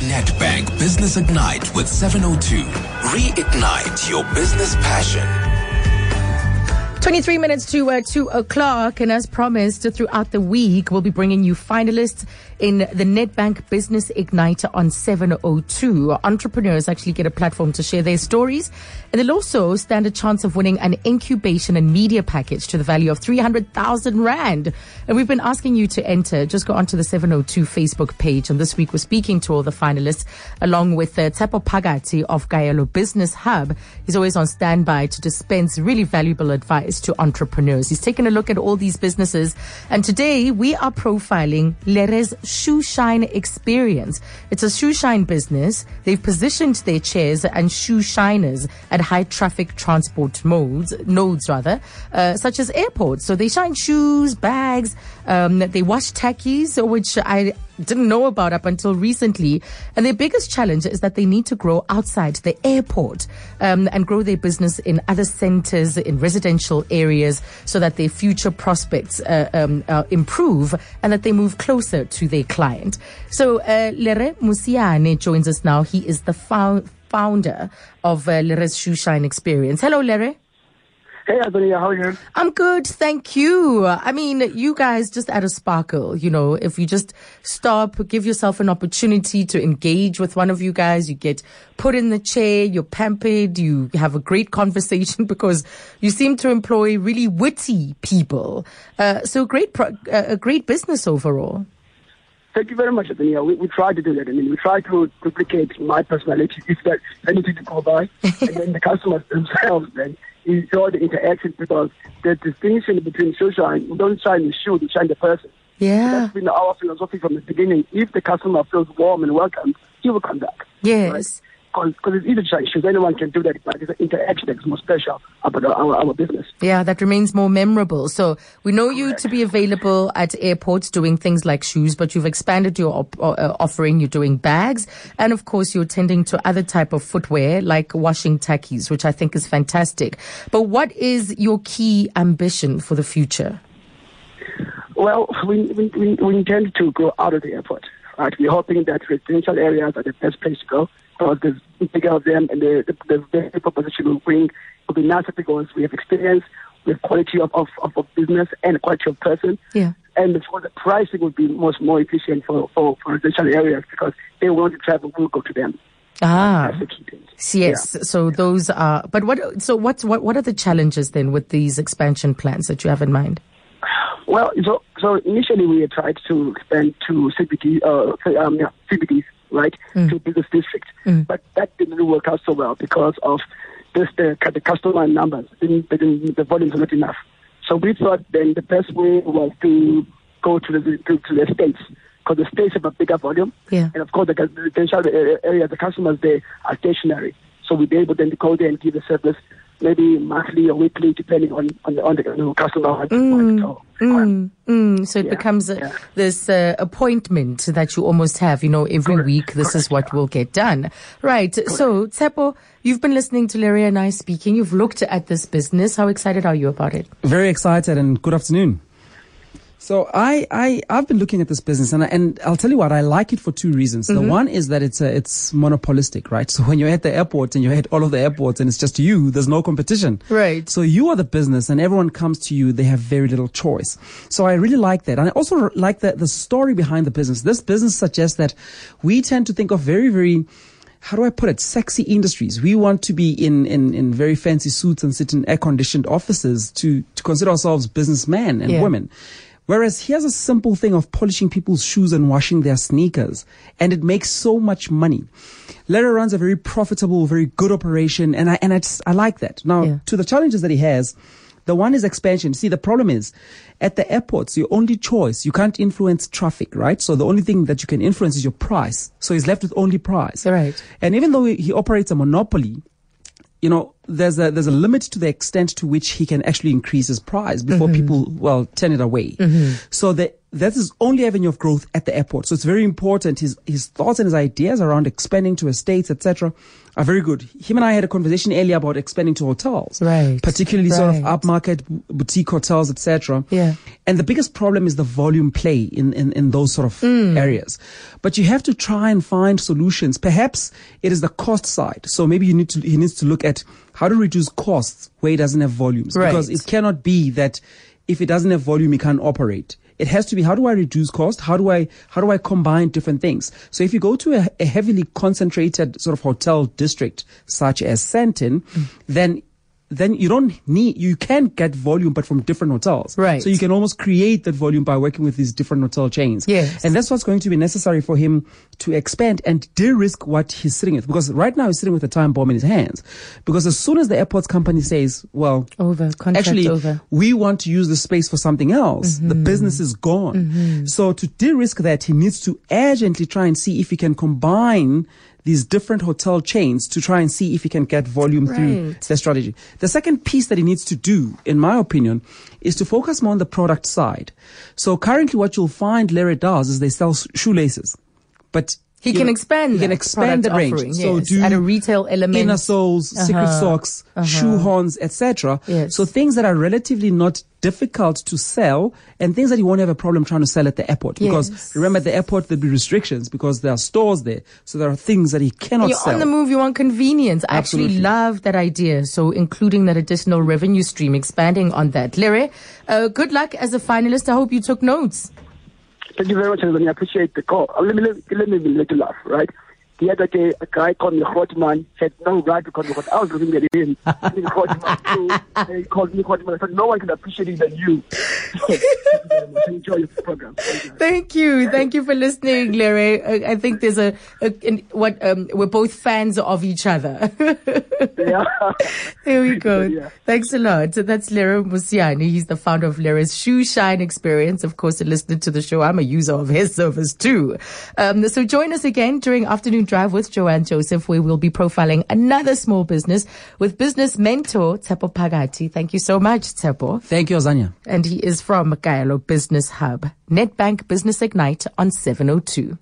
Nedbank Business Ignite with 702. Reignite your business passion. 23 minutes to uh, 2 o'clock, and as promised, throughout the week, we'll be bringing you finalists in the Nedbank Business Igniter on 702. Entrepreneurs actually get a platform to share their stories, and they'll also stand a chance of winning an incubation and media package to the value of 300,000 Rand. And we've been asking you to enter. Just go onto the 702 Facebook page, and this week we're speaking to all the finalists, along with uh, Tsepo Phakathi of Kaelo Business Hub. He's always on standby to dispense really valuable advice to entrepreneurs. He's taken a look at all these businesses, and today we are profiling Lere's shoe shine experience. It's a shoe shine business. They've positioned their chairs and shoe shiners at high traffic transport modes, nodes rather, uh, such as airports. So they shine shoes, bags, um, they wash tackies, which I didn't know about up until recently. And their biggest challenge is that they need to grow outside the airport um, and grow their business in other centers, in residential areas, so that their future prospects uh, um, uh, improve and that they move closer to their client. So uh, Lere Musiane joins us now. He is the fou- founder of uh, Lere's Shoe Shine Experience. Hello, Lere. Hey, Azania, how are you? I'm good, thank you. I mean, you guys just add a sparkle, you know, if you just stop, give yourself an opportunity to engage with one of you guys, you get put in the chair, you're pampered, you have a great conversation because you seem to employ really witty people. Uh, so great, pro- uh, a great business overall. Thank you very much, Azania. We, we try to do that. I mean, we try to duplicate my personality if there's anything to go by, and then the customers themselves then enjoy the interaction because the distinction between shoe shine, we don't shine the shoe, we shine the person. Yeah. That's been our philosophy from the beginning. If the customer feels warm and welcome, he will come back. Yes. Because it's shine shoes. Anyone can do that, but it's the interaction that's more special about our, our business. Yeah, that remains more memorable. So we know you to be available at airports doing things like shoes, but you've expanded your op- uh, offering. You're doing bags, and of course, you're tending to other type of footwear like washing tackies, which I think is fantastic. But what is your key ambition for the future? Well, we, we, we, we intend to go out of the airport. Right? We're hoping that residential areas are the best place to go because there's bigger of them and the, the, the value proposition will bring will be massive because we have experience, we have quality of, of, of, business and quality of person. Yeah. And course, the pricing would be much more efficient for, for, for residential areas because they want to travel, we'll go to them. Ah, That's the key thing. yes. So those are. But what? So what? What? What are the challenges then with these expansion plans that you have in mind? Well, so, so initially we had tried to expand to CBD, uh, um, yeah, CBDs, right, to business district, but that didn't work out so well because of this, the, the customer numbers, didn't, didn't, the volumes were not enough. So we thought then the best way was to go to the to, to the states because the states have a bigger volume, Yeah. and of course the residential area, the customers there are stationary, so we'd be able then to go there and give the service maybe monthly or weekly depending on on the, on the, on the customer. wants to. Mm, mm, so it Yeah, becomes a, yeah. this uh, appointment that you almost have, you know, every Correct, week. This is correct, what will get done. Right. So, Tsepo, you've been listening to Larry and I speaking. You've looked at this business. How excited are you about it? Very excited and good afternoon. So I, I, I've been looking at this business and, I, and I'll tell you what, I like it for two reasons. The mm-hmm. one is that it's, a, it's monopolistic, right? So when you're at the airport and you're at all of the airports and it's just you, there's no competition. Right. So you are the business and everyone comes to you, they have very little choice. So I really like that. And I also like the, the story behind the business. This business suggests that we tend to think of very, very, how do I put it? Sexy industries. We want to be in, in, in very fancy suits and sit in air conditioned offices to, to consider ourselves businessmen and Yeah. women. Whereas here's a simple thing of polishing people's shoes and washing their sneakers, and it makes so much money. Lara runs a very profitable, very good operation, and I and I, just, I like that. Now, Yeah. to the challenges that he has, the one is expansion. See, the problem is at the airports, your only choice, you can't influence traffic, right? So the only thing that you can influence is your price. So he's left with only price. Right. And even though he operates a monopoly, you know, there's a there's a limit to the extent to which he can actually increase his price before mm-hmm. people well turn it away. Mm-hmm. So the that's his only avenue of growth at the airport. So it's very important. His his thoughts and his ideas around expanding to estates, etc., are very good. Him and I had a conversation earlier about expanding to hotels, Right. Particularly sort of upmarket boutique hotels, etc. Yeah. And the biggest problem is the volume play in in, in those sort of Mm. areas. But you have to try and find solutions. Perhaps it is the cost side. So maybe you need to he needs to look at how to reduce costs where he doesn't have volumes Right. because it cannot be that if it doesn't have volume, it can't operate. It has to be how do I reduce cost? How do I how do I combine different things? So if you go to a, a heavily concentrated sort of hotel district such as Sandton, mm. then then you don't need you can get volume but from different hotels. Right. So you can almost create that volume by working with these different hotel chains. Yes. And that's what's going to be necessary for him to expand and de-risk what he's sitting with. Because right now he's sitting with a time bomb in his hands. Because as soon as the airports company says, well, Over. Contract actually, over. we want to use the space for something else. The Mm-hmm. business is gone. So to de-risk that, he needs to urgently try and see if he can combine these different hotel chains to try and see if he can get volume through Right. their strategy. The second piece that he needs to do, in my opinion, is to focus more on the product side. So currently what you'll find Larry does is they sell shoelaces. But He can know, expand He can expand the range. offering, so yes, do at a retail element. inner soles, secret Uh-huh, socks, shoe horns, etc. Yes. So things that are relatively not difficult to sell and things that you won't have a problem trying to sell at the airport. Because remember at the airport there'll be restrictions because there are stores there. So there are things that he cannot You're sell. on the move, you want convenience. I actually love that idea. So including that additional revenue stream, expanding on that. Larry, uh, good luck as a finalist. I hope you took notes. Thank you very much, and I appreciate the call. Uh, let me let, let me let you laugh, right? The other day, a guy called me Hotman had no right to call me Hot. I was looking at him. Hotman too. And he called me Hotman. I said, no one can appreciate it than you. Thank you. Enjoy your program. Thank you. Thank you. For listening, Larry. I, think there's a, a what, um, we're both fans of each other. Yeah. There we go. Yeah. Thanks a lot. So that's Lero Musiani. He's the founder of Lero's Shoe Shine Experience. Of course, a listener to the show. I'm a user of his service too. Um, so join us again during Afternoon Drive with Joanne Joseph, where we'll be profiling another small business with business mentor Tsepo Phakathi. Thank you so much, Tepo. Thank you, Azania. And he is from Kaelo Business Hub. Nedbank Business Ignite on 702.